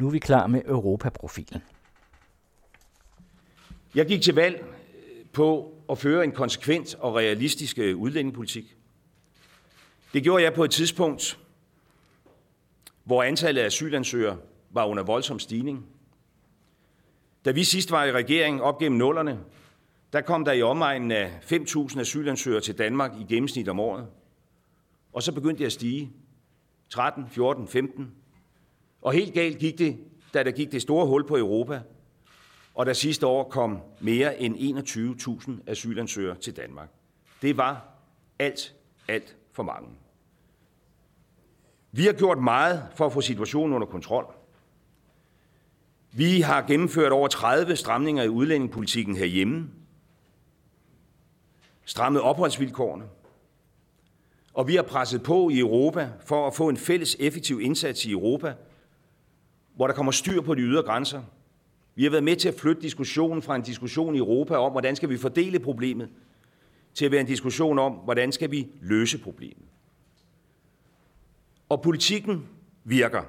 Nu er vi klar med Europaprofilen. Jeg gik til valg øh, på at føre en konsekvent og realistisk øh, udlændingepolitik. Det gjorde jeg på et tidspunkt, hvor antallet af asylansøgere var under voldsom stigning. Da vi sidst var i regering op gennem nullerne, der kom der i omegnen af 5.000 asylansøgere til Danmark i gennemsnit om året. Og så begyndte det at stige. 13, 14, 15. Og helt galt gik det, da der gik det store hul på Europa, og der sidste år kom mere end 21.000 asylansøgere til Danmark. Det var alt, alt for mange. Vi har gjort meget for at få situationen under kontrol. Vi har gennemført over 30 stramninger i udlændingepolitikken herhjemme, strammet opholdsvilkårene, og vi har presset på i Europa for at få en fælles effektiv indsats i Europa, hvor der kommer styr på de ydre grænser. Vi har været med til at flytte diskussionen fra en diskussion i Europa om, hvordan skal vi fordele problemet, til at være en diskussion om, hvordan skal vi løse problemet. Og politikken virker.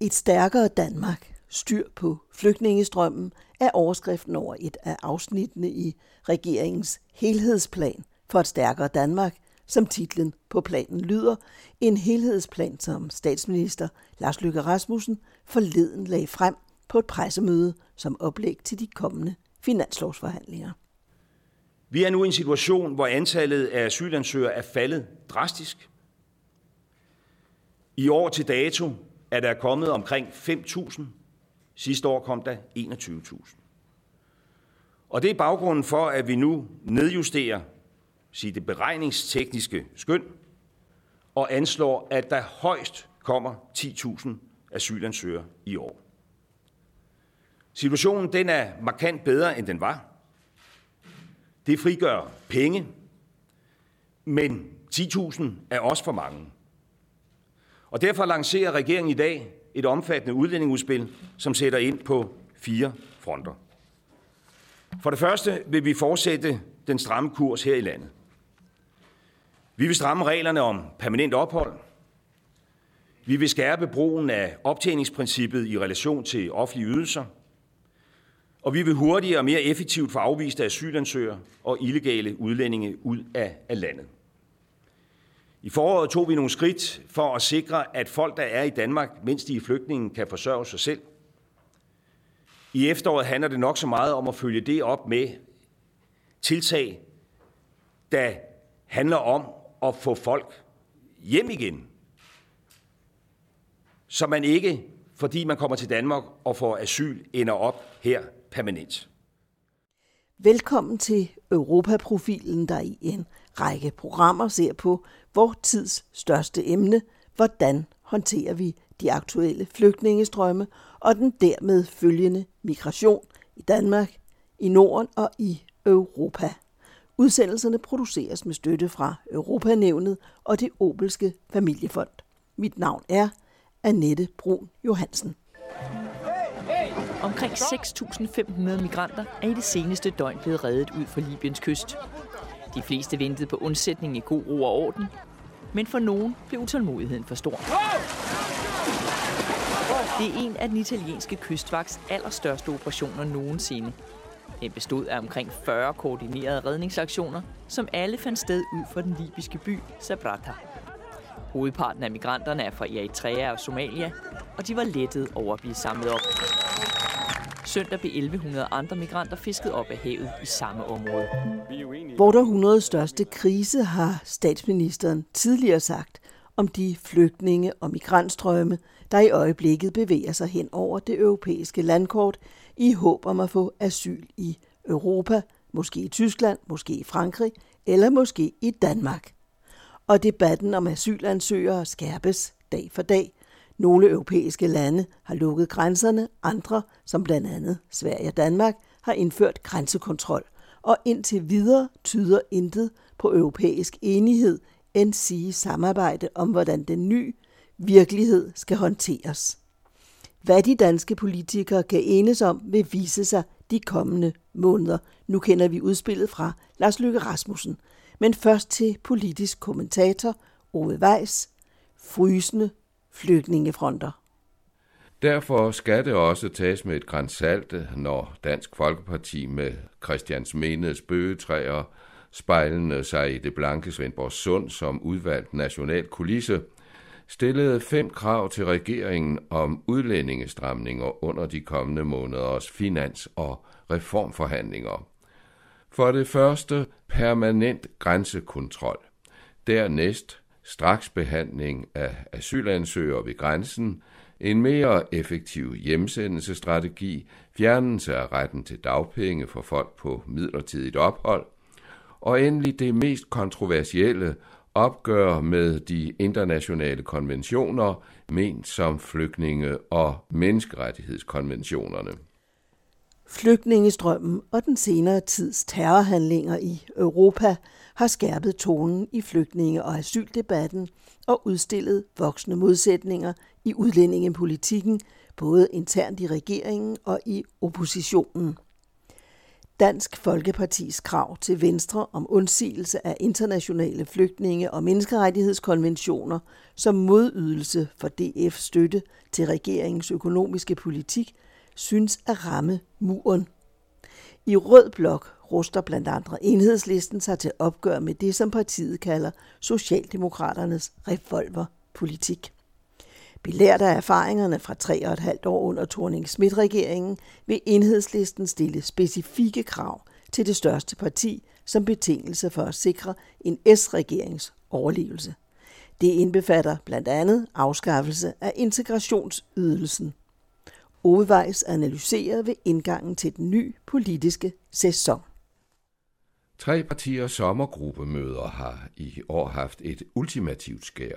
Et stærkere Danmark, styr på flygtningestrømmen, er overskriften over et af afsnittene i regeringens helhedsplan for et stærkere Danmark, som titlen på planen lyder, en helhedsplan, som statsminister Lars Løkke Rasmussen forleden lagde frem på et pressemøde som oplæg til de kommende finanslovsforhandlinger. Vi er nu i en situation, hvor antallet af asylansøgere er faldet drastisk. I år til dato er der kommet omkring 5.000. Sidste år kom der 21.000. Og det er baggrunden for, at vi nu nedjusterer sige det beregningstekniske skøn og anslår, at der højst kommer 10.000 asylansøgere i år. Situationen den er markant bedre, end den var. Det frigør penge, men 10.000 er også for mange. Og derfor lancerer regeringen i dag et omfattende udlændingeudspil, som sætter ind på fire fronter. For det første vil vi fortsætte den stramme kurs her i landet. Vi vil stramme reglerne om permanent ophold. Vi vil skærpe brugen af optjeningsprincippet i relation til offentlige ydelser. Og vi vil hurtigere og mere effektivt få afviste asylansøgere og illegale udlændinge ud af, landet. I foråret tog vi nogle skridt for at sikre, at folk, der er i Danmark, mens de er flygtninge, kan forsørge sig selv. I efteråret handler det nok så meget om at følge det op med tiltag, der handler om at få folk hjem igen. Så man ikke, fordi man kommer til Danmark og får asyl, ender op her permanent. Velkommen til Europaprofilen, der i en række programmer ser på vores tids største emne, hvordan håndterer vi de aktuelle flygtningestrømme og den dermed følgende migration i Danmark, i Norden og i Europa. Udsendelserne produceres med støtte fra Europanævnet og det Obelske Familiefond. Mit navn er Annette Brun Johansen. Omkring 6.500 migranter er i det seneste døgn blevet reddet ud fra Libyens kyst. De fleste ventede på undsætning i god ro og orden, men for nogen blev utålmodigheden for stor. Det er en af den italienske kystvagts allerstørste operationer nogensinde. Den bestod af omkring 40 koordinerede redningsaktioner, som alle fandt sted ud for den libyske by Sabrata. Hovedparten af migranterne er fra Eritrea og Somalia, og de var lettet over at blive samlet op. Søndag blev 1100 andre migranter fisket op af havet i samme område. Vort århundredes 100 største krise har statsministeren tidligere sagt om de flygtninge og migrantstrømme, der i øjeblikket bevæger sig hen over det europæiske landkort i håb om at få asyl i Europa, måske i Tyskland, måske i Frankrig eller måske i Danmark. Og debatten om asylansøgere skærpes dag for dag. Nogle europæiske lande har lukket grænserne, andre, som blandt andet Sverige og Danmark, har indført grænsekontrol. Og indtil videre tyder intet på europæisk enighed end sige samarbejde om, hvordan den nye virkelighed skal håndteres. Hvad de danske politikere kan enes om, vil vise sig de kommende måneder. Nu kender vi udspillet fra Lars Løkke Rasmussen. Men først til politisk kommentator Ove Weiss, frysende flygtningefronter. Derfor skal det også tages med et grænsalt, når Dansk Folkeparti med Christians Menes bøgetræer spejlende sig i det blanke Svendborg Sund som udvalgt national kulisse, stillede fem krav til regeringen om udlændingestramninger under de kommende måneders finans- og reformforhandlinger. For det første permanent grænsekontrol. Dernæst straks behandling af asylansøgere ved grænsen, en mere effektiv hjemsendelsestrategi, fjernelse af retten til dagpenge for folk på midlertidigt ophold, og endelig det mest kontroversielle opgør med de internationale konventioner, ment som flygtninge- og menneskerettighedskonventionerne. Flygtningestrømmen og den senere tids terrorhandlinger i Europa har skærpet tonen i flygtninge- og asyldebatten og udstillet voksne modsætninger i udlændingepolitikken, både internt i regeringen og i oppositionen. Dansk Folkepartis krav til Venstre om undsigelse af internationale flygtninge- og menneskerettighedskonventioner som modydelse for DF støtte til regeringens økonomiske politik synes at ramme muren. I Rød Blok ruster blandt andre enhedslisten sig til opgør med det, som partiet kalder Socialdemokraternes revolverpolitik. Belært af erfaringerne fra tre og et halvt år under thorning schmidt regeringen vil enhedslisten stille specifikke krav til det største parti som betingelse for at sikre en S-regerings overlevelse. Det indbefatter blandt andet afskaffelse af integrationsydelsen. Ovejs analyseret ved indgangen til den nye politiske sæson. Tre partiers sommergruppemøder har i år haft et ultimativt skær.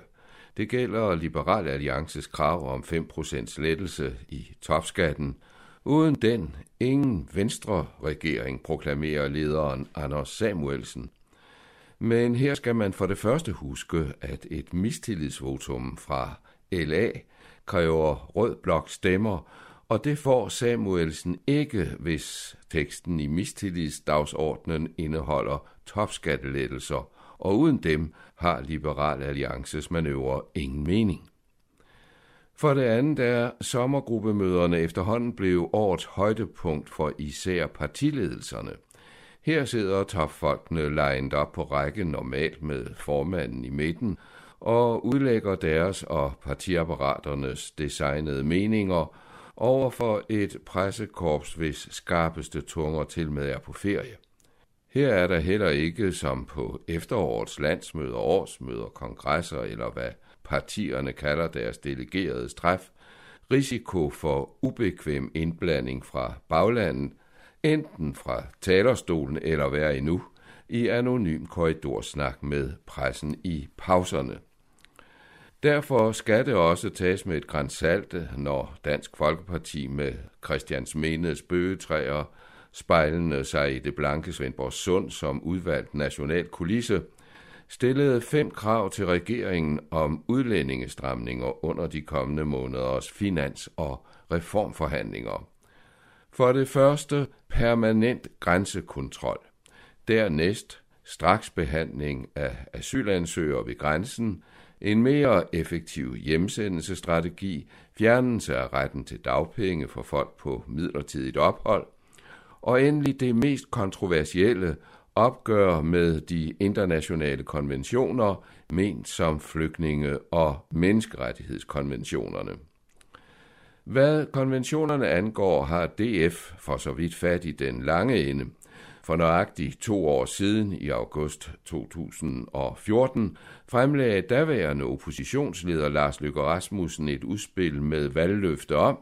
Det gælder Liberal Alliances krav om 5% lettelse i topskatten. Uden den ingen venstre regering, proklamerer lederen Anders Samuelsen. Men her skal man for det første huske, at et mistillidsvotum fra LA kræver rød blok stemmer, og det får Samuelsen ikke, hvis teksten i mistillidsdagsordnen indeholder topskattelettelser, og uden dem har Liberal Alliances manøvre ingen mening. For det andet er sommergruppemøderne efterhånden blev årets højdepunkt for især partiledelserne. Her sidder topfolkene legnet op på række normalt med formanden i midten og udlægger deres og partiapparaternes designede meninger over for et pressekorps, hvis skarpeste tunger til med er på ferie. Her er der heller ikke, som på efterårets landsmøder, årsmøder, kongresser eller hvad partierne kalder deres delegerede træf, risiko for ubekvem indblanding fra baglandet, enten fra talerstolen eller hvad endnu, i anonym korridorsnak med pressen i pauserne. Derfor skal det også tages med et grænsalt, når Dansk Folkeparti med Christians Menes bøgetræer spejlende sig i det blanke Svendborg Sund som udvalgt national kulisse, stillede fem krav til regeringen om udlændingestramninger under de kommende måneders finans- og reformforhandlinger. For det første permanent grænsekontrol. Dernæst straks behandling af asylansøgere ved grænsen, en mere effektiv hjemsendelsestrategi, fjernelse af retten til dagpenge for folk på midlertidigt ophold, og endelig det mest kontroversielle opgør med de internationale konventioner, ment som flygtninge- og menneskerettighedskonventionerne. Hvad konventionerne angår, har DF for så vidt fat i den lange ende – for nøjagtigt to år siden, i august 2014, fremlagde daværende oppositionsleder Lars Løkke Rasmussen et udspil med valgløfte om,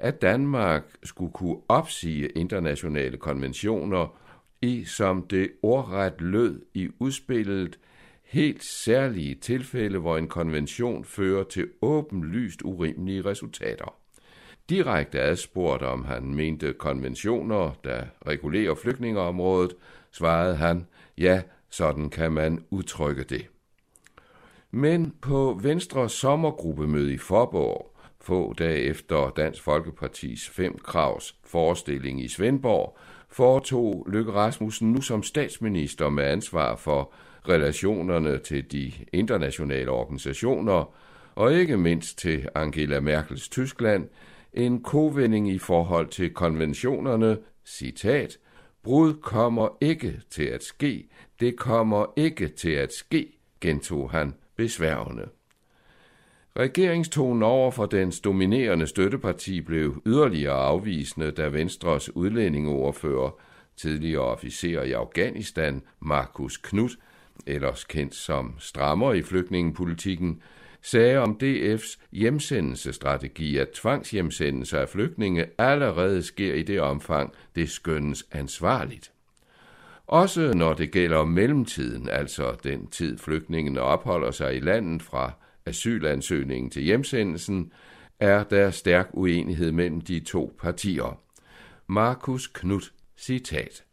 at Danmark skulle kunne opsige internationale konventioner i, som det ordret lød i udspillet, helt særlige tilfælde, hvor en konvention fører til åbenlyst urimelige resultater. Direkte adspurgt om han mente konventioner, der regulerer flygtningeområdet, svarede han, ja, sådan kan man udtrykke det. Men på Venstres sommergruppemøde i Forborg, få dage efter Dansk Folkepartis fem kravs forestilling i Svendborg, foretog Løkke Rasmussen nu som statsminister med ansvar for relationerne til de internationale organisationer, og ikke mindst til Angela Merkels Tyskland, en kovending i forhold til konventionerne, citat, Brud kommer ikke til at ske, det kommer ikke til at ske, gentog han besværgende. Regeringstonen over for dens dominerende støtteparti blev yderligere afvisende, da Venstres udlændingeordfører, tidligere officer i Afghanistan, Markus Knudt, ellers kendt som strammer i flygtningepolitikken, sagde om DF's hjemsendelsestrategi, at tvangshjemsendelser af flygtninge allerede sker i det omfang, det skønnes ansvarligt. Også når det gælder mellemtiden, altså den tid flygtningene opholder sig i landet fra asylansøgningen til hjemsendelsen, er der stærk uenighed mellem de to partier. Markus Knudt, citat.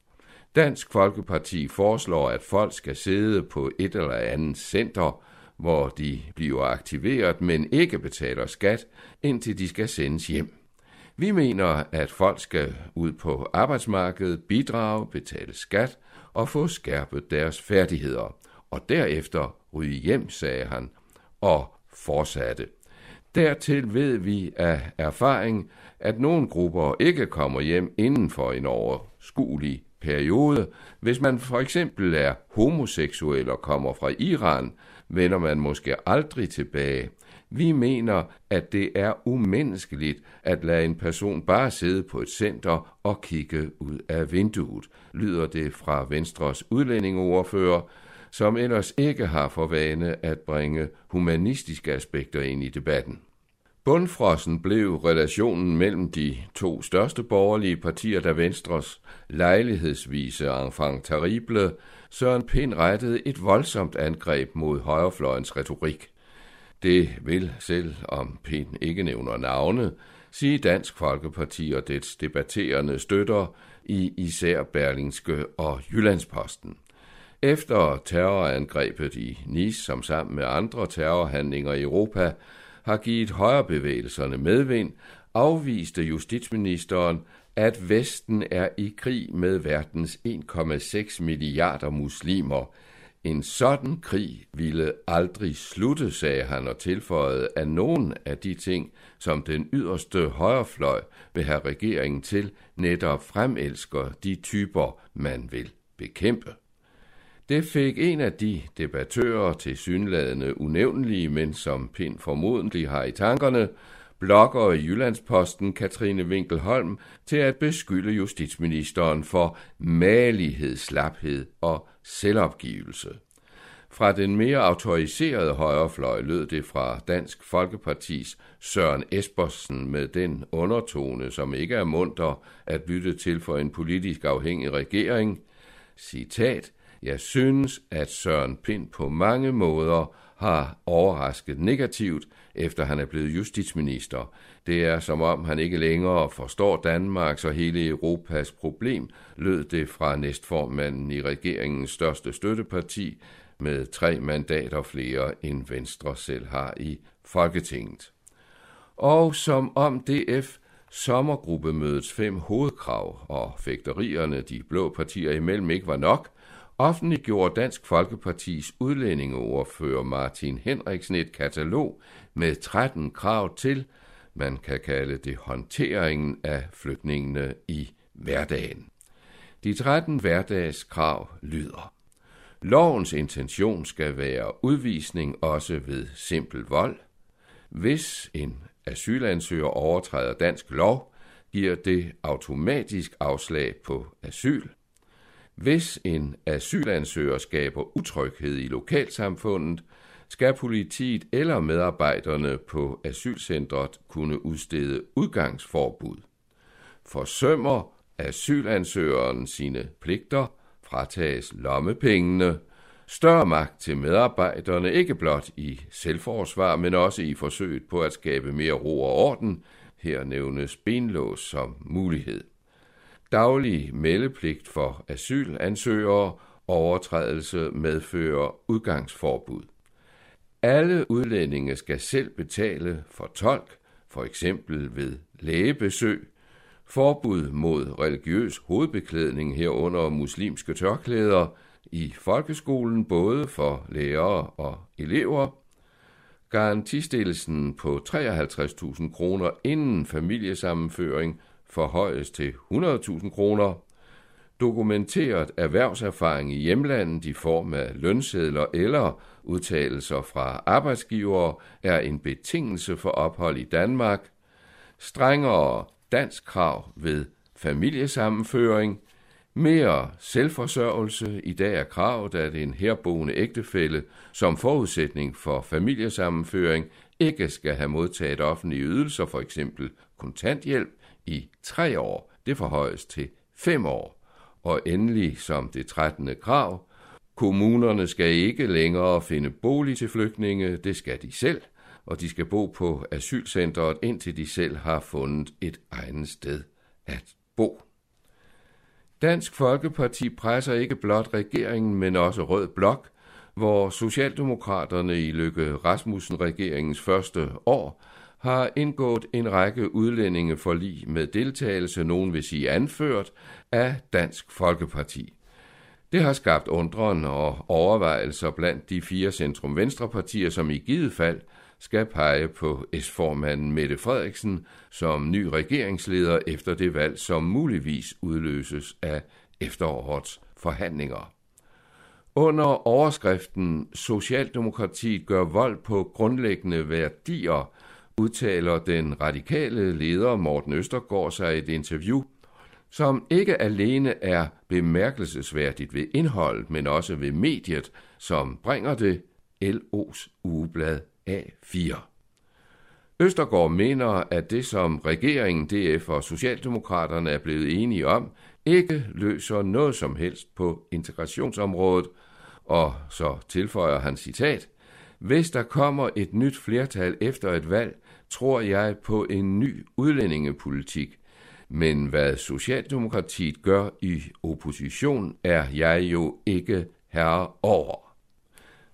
Dansk Folkeparti foreslår, at folk skal sidde på et eller andet center, hvor de bliver aktiveret, men ikke betaler skat, indtil de skal sendes hjem. Vi mener, at folk skal ud på arbejdsmarkedet, bidrage, betale skat og få skærpet deres færdigheder, og derefter ryge hjem, sagde han, og fortsatte. Dertil ved vi af erfaring, at nogle grupper ikke kommer hjem inden for en overskuelig periode. Hvis man for eksempel er homoseksuel og kommer fra Iran, vender man måske aldrig tilbage. Vi mener, at det er umenneskeligt at lade en person bare sidde på et center og kigge ud af vinduet, lyder det fra Venstres udlændingeordfører, som ellers ikke har for vane at bringe humanistiske aspekter ind i debatten. Bundfrossen blev relationen mellem de to største borgerlige partier, der Venstres lejlighedsvise enfant terrible Søren Pind rettede et voldsomt angreb mod højrefløjens retorik. Det vil, selv om Pind ikke nævner navne, sige Dansk Folkeparti og dets debatterende støtter i især Berlingske og Jyllandsposten. Efter terrorangrebet i Nice, som sammen med andre terrorhandlinger i Europa har givet højrebevægelserne medvind, afviste justitsministeren, at Vesten er i krig med verdens 1,6 milliarder muslimer. En sådan krig ville aldrig slutte, sagde han og tilføjede, at nogen af de ting, som den yderste højrefløj vil have regeringen til, netop fremelsker de typer, man vil bekæmpe. Det fik en af de debattører til synladende unævnlige, men som Pind formodentlig har i tankerne, blogger i Jyllandsposten Katrine Winkelholm til at beskylde justitsministeren for malighed, slaphed og selvopgivelse. Fra den mere autoriserede højrefløj lød det fra Dansk Folkepartis Søren Espersen med den undertone, som ikke er munter at lytte til for en politisk afhængig regering. Citat, jeg synes, at Søren Pind på mange måder har overrasket negativt, efter han er blevet justitsminister. Det er som om han ikke længere forstår Danmarks og hele Europas problem, lød det fra næstformanden i regeringens største støtteparti, med tre mandater flere end Venstre selv har i Folketinget. Og som om DF sommergruppemødets fem hovedkrav og fægterierne de blå partier imellem ikke var nok, offentliggjorde Dansk Folkepartis udlændingeordfører Martin Henriksen et katalog med 13 krav til, man kan kalde det håndteringen af flygtningene i hverdagen. De 13 hverdagskrav lyder. Lovens intention skal være udvisning også ved simpel vold. Hvis en asylansøger overtræder dansk lov, giver det automatisk afslag på asyl. Hvis en asylansøger skaber utryghed i lokalsamfundet, skal politiet eller medarbejderne på asylcentret kunne udstede udgangsforbud. Forsømmer asylansøgeren sine pligter, fratages lommepengene, større magt til medarbejderne, ikke blot i selvforsvar, men også i forsøget på at skabe mere ro og orden, her nævnes benlås som mulighed daglig meldepligt for asylansøgere, overtrædelse medfører udgangsforbud. Alle udlændinge skal selv betale for tolk, for eksempel ved lægebesøg, forbud mod religiøs hovedbeklædning herunder muslimske tørklæder i folkeskolen både for lærere og elever, Garantistillelsen på 53.000 kroner inden familiesammenføring forhøjes til 100.000 kroner. Dokumenteret erhvervserfaring i hjemlandet i form af lønsedler eller udtalelser fra arbejdsgivere er en betingelse for ophold i Danmark. Strengere dansk krav ved familiesammenføring. Mere selvforsørgelse. I dag er kravet, at en herboende ægtefælle som forudsætning for familiesammenføring ikke skal have modtaget offentlige ydelser, for eksempel kontanthjælp, i tre år. Det forhøjes til fem år. Og endelig som det 13. krav, kommunerne skal ikke længere finde bolig til flygtninge, det skal de selv, og de skal bo på asylcentret, indtil de selv har fundet et egnet sted at bo. Dansk Folkeparti presser ikke blot regeringen, men også Rød Blok, hvor Socialdemokraterne i Lykke Rasmussen-regeringens første år har indgået en række udlændingeforlig med deltagelse, nogen vil sige anført, af Dansk Folkeparti. Det har skabt undren og overvejelser blandt de fire centrum venstrepartier som i givet fald skal pege på S-formanden Mette Frederiksen som ny regeringsleder efter det valg, som muligvis udløses af efterårets forhandlinger. Under overskriften Socialdemokratiet gør vold på grundlæggende værdier, udtaler den radikale leder Morten Østergaard sig i et interview, som ikke alene er bemærkelsesværdigt ved indholdet, men også ved mediet, som bringer det LO's ugeblad A4. Østergaard mener, at det, som regeringen, DF og Socialdemokraterne er blevet enige om, ikke løser noget som helst på integrationsområdet, og så tilføjer han citat, hvis der kommer et nyt flertal efter et valg, tror jeg på en ny udlændingepolitik. Men hvad Socialdemokratiet gør i opposition, er jeg jo ikke herre over.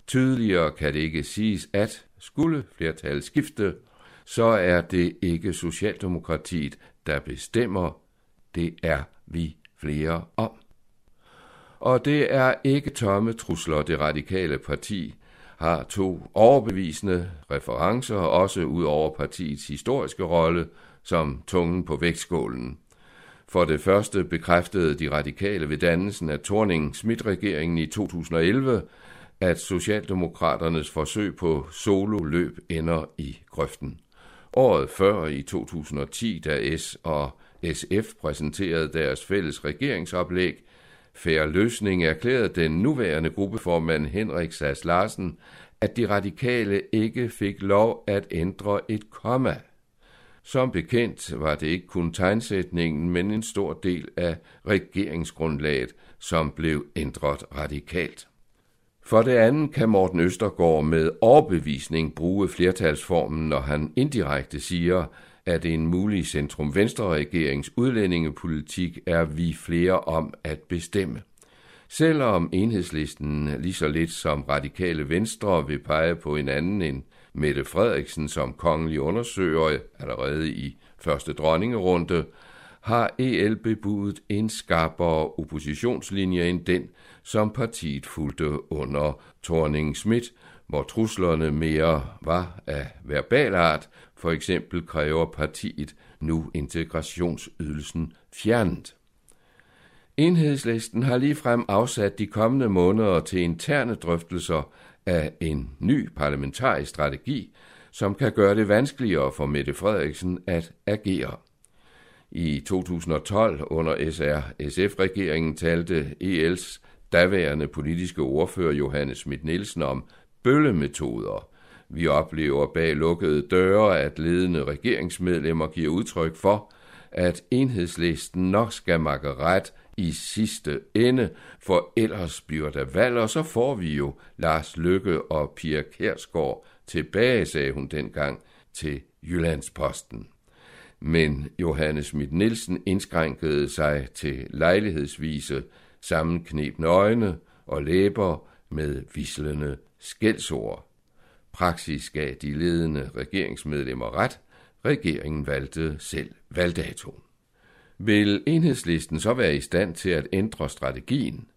Tydeligere kan det ikke siges, at skulle flertal skifte, så er det ikke Socialdemokratiet, der bestemmer. Det er vi flere om. Og det er ikke tomme trusler, det radikale parti har to overbevisende referencer, også ud over partiets historiske rolle som tungen på vægtskålen. For det første bekræftede de radikale ved dannelsen af Torning-Schmidt-regeringen i 2011, at Socialdemokraternes forsøg på solo-løb ender i grøften. Året før, i 2010, da S og SF præsenterede deres fælles regeringsoplæg, Færre løsning erklærede den nuværende gruppeformand Henrik Sass Larsen, at de radikale ikke fik lov at ændre et komma. Som bekendt var det ikke kun tegnsætningen, men en stor del af regeringsgrundlaget, som blev ændret radikalt. For det andet kan Morten Østergaard med overbevisning bruge flertalsformen, når han indirekte siger, at en mulig centrum-venstre-regerings udlændingepolitik er vi flere om at bestemme. Selvom enhedslisten lige så lidt som radikale venstre vil pege på en anden end Mette Frederiksen som kongelig undersøger allerede i første dronningerunde, har EL bebudet en skarpere oppositionslinje end den, som partiet fulgte under Torning Schmidt, hvor truslerne mere var af verbal art for eksempel kræver partiet nu integrationsydelsen fjernet. Enhedslisten har ligefrem afsat de kommende måneder til interne drøftelser af en ny parlamentarisk strategi, som kan gøre det vanskeligere for Mette Frederiksen at agere. I 2012 under SR-SF-regeringen talte EL's daværende politiske ordfører Johannes Schmidt Nielsen om bøllemetoder. Vi oplever bag lukkede døre, at ledende regeringsmedlemmer giver udtryk for, at enhedslisten nok skal makke ret i sidste ende, for ellers bliver der valg, og så får vi jo Lars Lykke og Pia Kærsgaard tilbage, sagde hun dengang til Jyllandsposten. Men Johannes Schmidt Nielsen indskrænkede sig til lejlighedsvise sammenknebne øjne og læber med vislende skældsord. Praksis gav de ledende regeringsmedlemmer ret. Regeringen valgte selv valgdatoen. Vil enhedslisten så være i stand til at ændre strategien?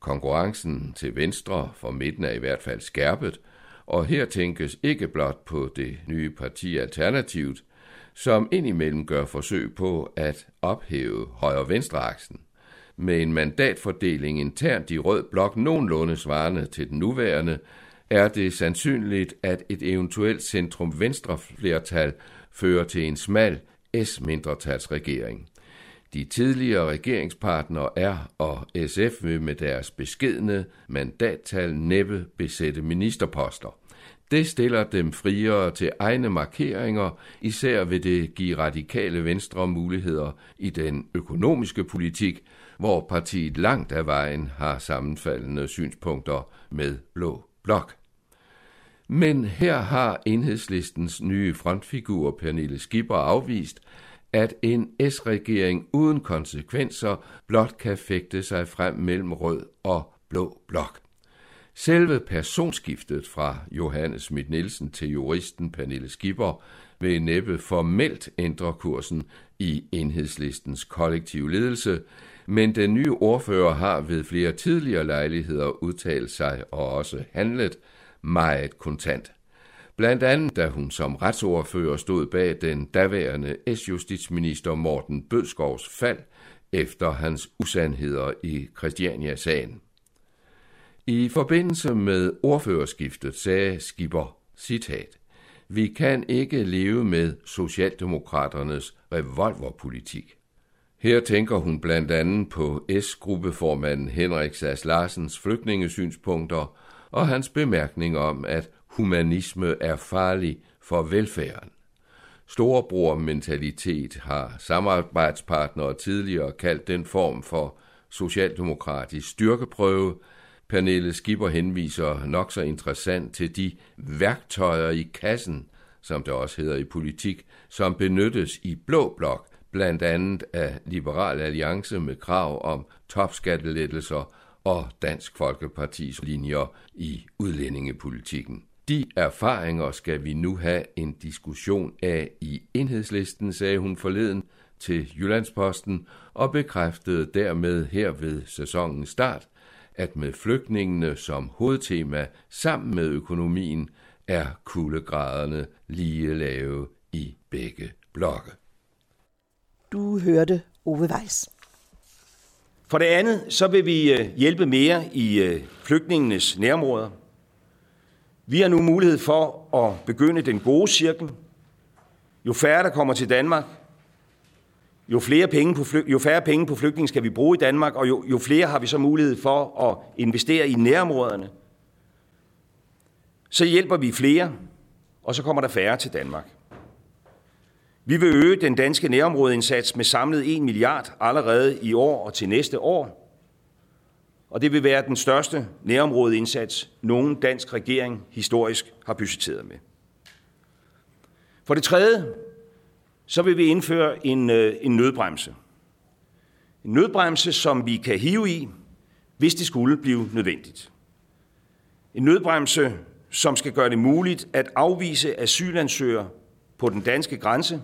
Konkurrencen til venstre for midten er i hvert fald skærpet, og her tænkes ikke blot på det nye parti Alternativet, som indimellem gør forsøg på at ophæve højre-venstre-aksen. Med en mandatfordeling internt i rød blok nogenlunde svarende til den nuværende, er det sandsynligt, at et eventuelt centrum-venstre flertal fører til en smal S-mindretalsregering. De tidligere regeringspartnere R og SF vil med deres beskedne mandattal næppe besætte ministerposter. Det stiller dem friere til egne markeringer, især vil det give radikale venstre muligheder i den økonomiske politik, hvor partiet langt af vejen har sammenfaldende synspunkter med Blå Blok. Men her har enhedslistens nye frontfigur Pernille Skipper afvist, at en S-regering uden konsekvenser blot kan fægte sig frem mellem rød og blå blok. Selve personskiftet fra Johannes Schmidt Nielsen til juristen Pernille Skipper vil næppe formelt ændre kursen i enhedslistens kollektive ledelse, men den nye ordfører har ved flere tidligere lejligheder udtalt sig og også handlet meget kontant. Blandt andet da hun som retsordfører stod bag den daværende S-justitsminister Morten Bødskovs fald efter hans usandheder i Christiania-sagen. I forbindelse med ordførerskiftet sagde Skipper, citat, vi kan ikke leve med Socialdemokraternes revolverpolitik. Her tænker hun blandt andet på S-gruppeformanden Henrik Sass Larsens flygtningesynspunkter og hans bemærkning om, at humanisme er farlig for velfærden. Storebror-mentalitet har samarbejdspartnere tidligere kaldt den form for socialdemokratisk styrkeprøve. Pernille Skipper henviser nok så interessant til de værktøjer i kassen, som det også hedder i politik, som benyttes i blå blok, blandt andet af Liberal Alliance med krav om topskattelettelser og Dansk Folkepartis linjer i udlændingepolitikken. De erfaringer skal vi nu have en diskussion af i enhedslisten, sagde hun forleden til Jyllandsposten og bekræftede dermed her ved sæsonens start, at med flygtningene som hovedtema sammen med økonomien er kuldegraderne lige lave i begge blokke. Du hørte Ove Weiss. For det andet, så vil vi øh, hjælpe mere i øh, flygtningenes nærområder. Vi har nu mulighed for at begynde den gode cirkel. Jo færre, der kommer til Danmark, jo, flere penge på flyg, jo færre penge på flygtninge skal vi bruge i Danmark, og jo, jo flere har vi så mulighed for at investere i nærområderne. Så hjælper vi flere, og så kommer der færre til Danmark. Vi vil øge den danske nærområdeindsats med samlet 1 milliard allerede i år og til næste år og det vil være den største nærområdeindsats, nogen dansk regering historisk har budgetteret med. For det tredje, så vil vi indføre en, øh, en nødbremse. En nødbremse, som vi kan hive i, hvis det skulle blive nødvendigt. En nødbremse, som skal gøre det muligt at afvise asylansøgere på den danske grænse,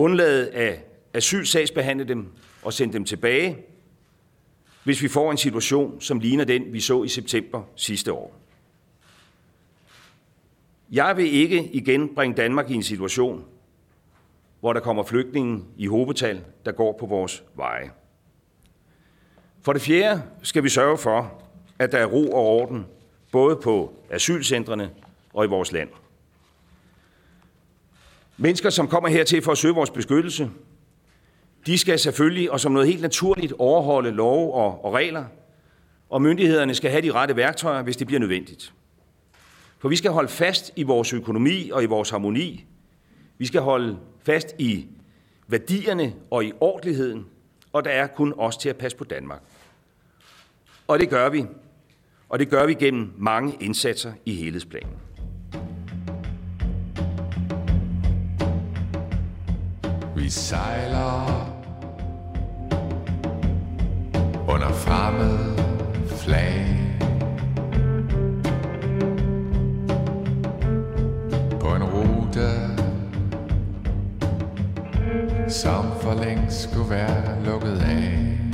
undlade at asylsagsbehandle dem og sende dem tilbage, hvis vi får en situation, som ligner den, vi så i september sidste år. Jeg vil ikke igen bringe Danmark i en situation, hvor der kommer flygtninge i hobetal, der går på vores veje. For det fjerde skal vi sørge for, at der er ro og orden, både på asylcentrene og i vores land. Mennesker, som kommer hertil for at søge vores beskyttelse, de skal selvfølgelig og som noget helt naturligt overholde love og, og regler, og myndighederne skal have de rette værktøjer, hvis det bliver nødvendigt. For vi skal holde fast i vores økonomi og i vores harmoni. Vi skal holde fast i værdierne og i ordentligheden, og der er kun os til at passe på Danmark. Og det gør vi. Og det gør vi gennem mange indsatser i helhedsplanen. Vi sejler under fremmed flag. På en rute, som for længst skulle være lukket af.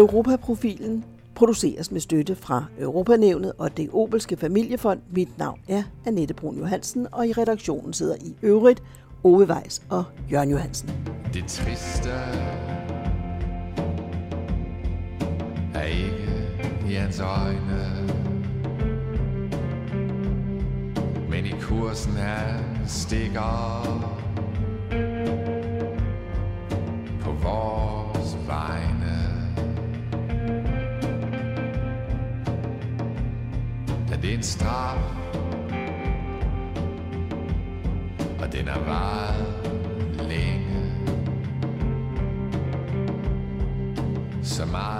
Europaprofilen produceres med støtte fra Europanævnet og det Obelske Familiefond. Mit navn er Annette Brun Johansen, og i redaktionen sidder i øvrigt Ove Weiss og Jørgen Johansen. Det triste er ikke i hans øjne Men i kursen han stikker Er straf. Og den er varet længe. Så meget